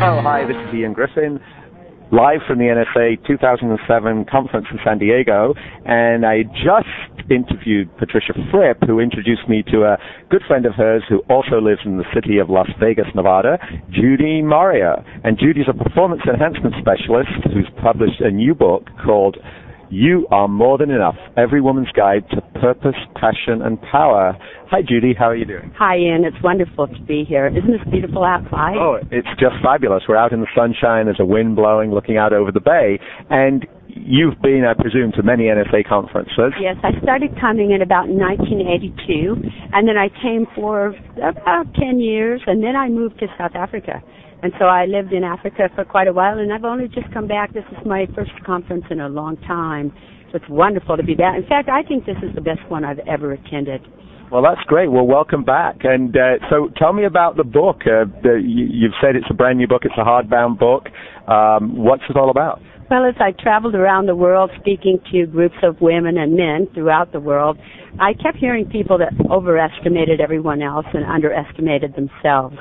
Well, hi, this is Ian Griffin, live from the NSA 2007 conference in San Diego, and I just interviewed Patricia Fripp, who introduced me to a good friend of hers who also lives in the city of Las Vegas, Nevada, Judy Moreo. And Judy's a performance enhancement specialist who's published a new book called you are more than enough. Every woman's guide to purpose, passion, and power. Hi, Judy. How are you doing? Hi, Ian. It's wonderful to be here. Isn't this beautiful outside? Oh, it's just fabulous. We're out in the sunshine. There's a wind blowing, looking out over the bay. And you've been, I presume, to many NSA conferences. Yes, I started coming in about 1982, and then I came for about 10 years, and then I moved to South Africa. And so I lived in Africa for quite a while, and I've only just come back. This is my first conference in a long time. So it's wonderful to be back. In fact, I think this is the best one I've ever attended. Well, that's great. Well, welcome back. And uh, so, tell me about the book. Uh, the, you, have said it's a brand new book. It's a hardbound book. Um, what's it all about? Well, as I traveled around the world speaking to groups of women and men throughout the world, I kept hearing people that overestimated everyone else and underestimated themselves.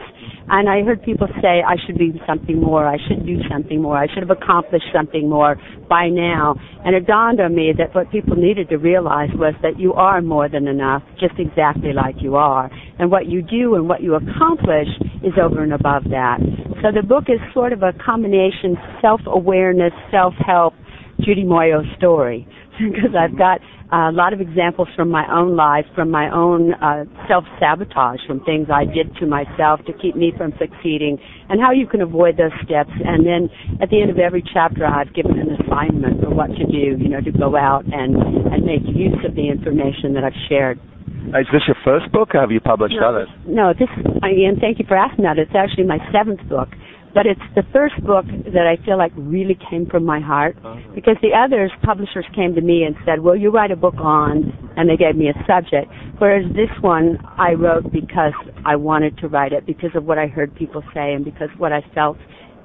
And I heard people say, I should be something more, I should do something more, I should have accomplished something more by now. And it dawned on me that what people needed to realize was that you are more than enough, just exactly like you are. And what you do and what you accomplish is over and above that. So the book is sort of a combination self-awareness, self-help, Judy Moreo story because I've got a lot of examples from my own life, from my own uh, self-sabotage, from things I did to myself to keep me from succeeding, and how you can avoid those steps. And then at the end of every chapter, I've given an assignment for what to do, you know, to go out and, and make use of the information that I've shared. Is this your first book, or have you published no, others? No, this, and thank you for asking that. It's actually my seventh book. But it's the first book that I feel like really came from my heart uh-huh. because the others, publishers came to me and said, Will you write a book on? And they gave me a subject. Whereas this one I wrote because I wanted to write it, because of what I heard people say and because what I felt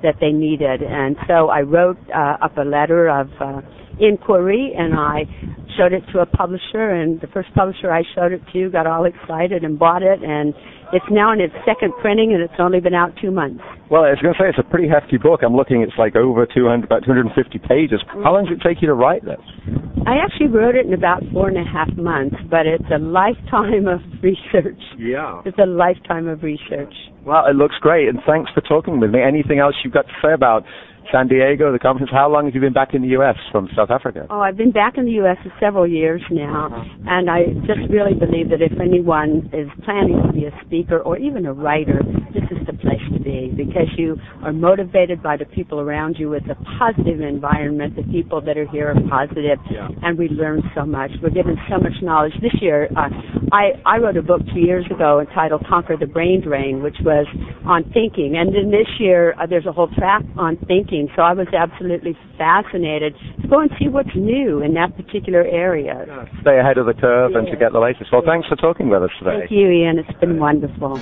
that they needed. And so I wrote uh, up a letter of uh, inquiry and I showed it to a publisher and the first publisher I showed it to got all excited and bought it and it's now in its second printing and it's only been out two months. Well, I was going to say it's a pretty hefty book. I'm looking, it's like over 200, about 250 pages. How long did it take you to write this? I actually wrote it in about four and a half months, but it's a lifetime of research. Yeah. It's a lifetime of research. Well, it looks great, and thanks for talking with me. Anything else you've got to say about San Diego, the conference. How long have you been back in the U.S. from South Africa? Oh, I've been back in the U.S. for several years now, uh-huh. and I just really believe that if anyone is planning to be a speaker or even a writer, this is the place to be because you are motivated by the people around you It's a positive environment. The people that are here are positive, yeah. and we learn so much. We're given so much knowledge. This year, uh, I I wrote a book two years ago entitled "Conquer the Brain Drain," which was on thinking, and then this year uh, there's a whole track on thinking. So I was absolutely fascinated to go and see what's new in that particular area. Stay ahead of the curve yeah. and to get the latest. Well, thanks for talking with us today. Thank you, Ian. It's been wonderful.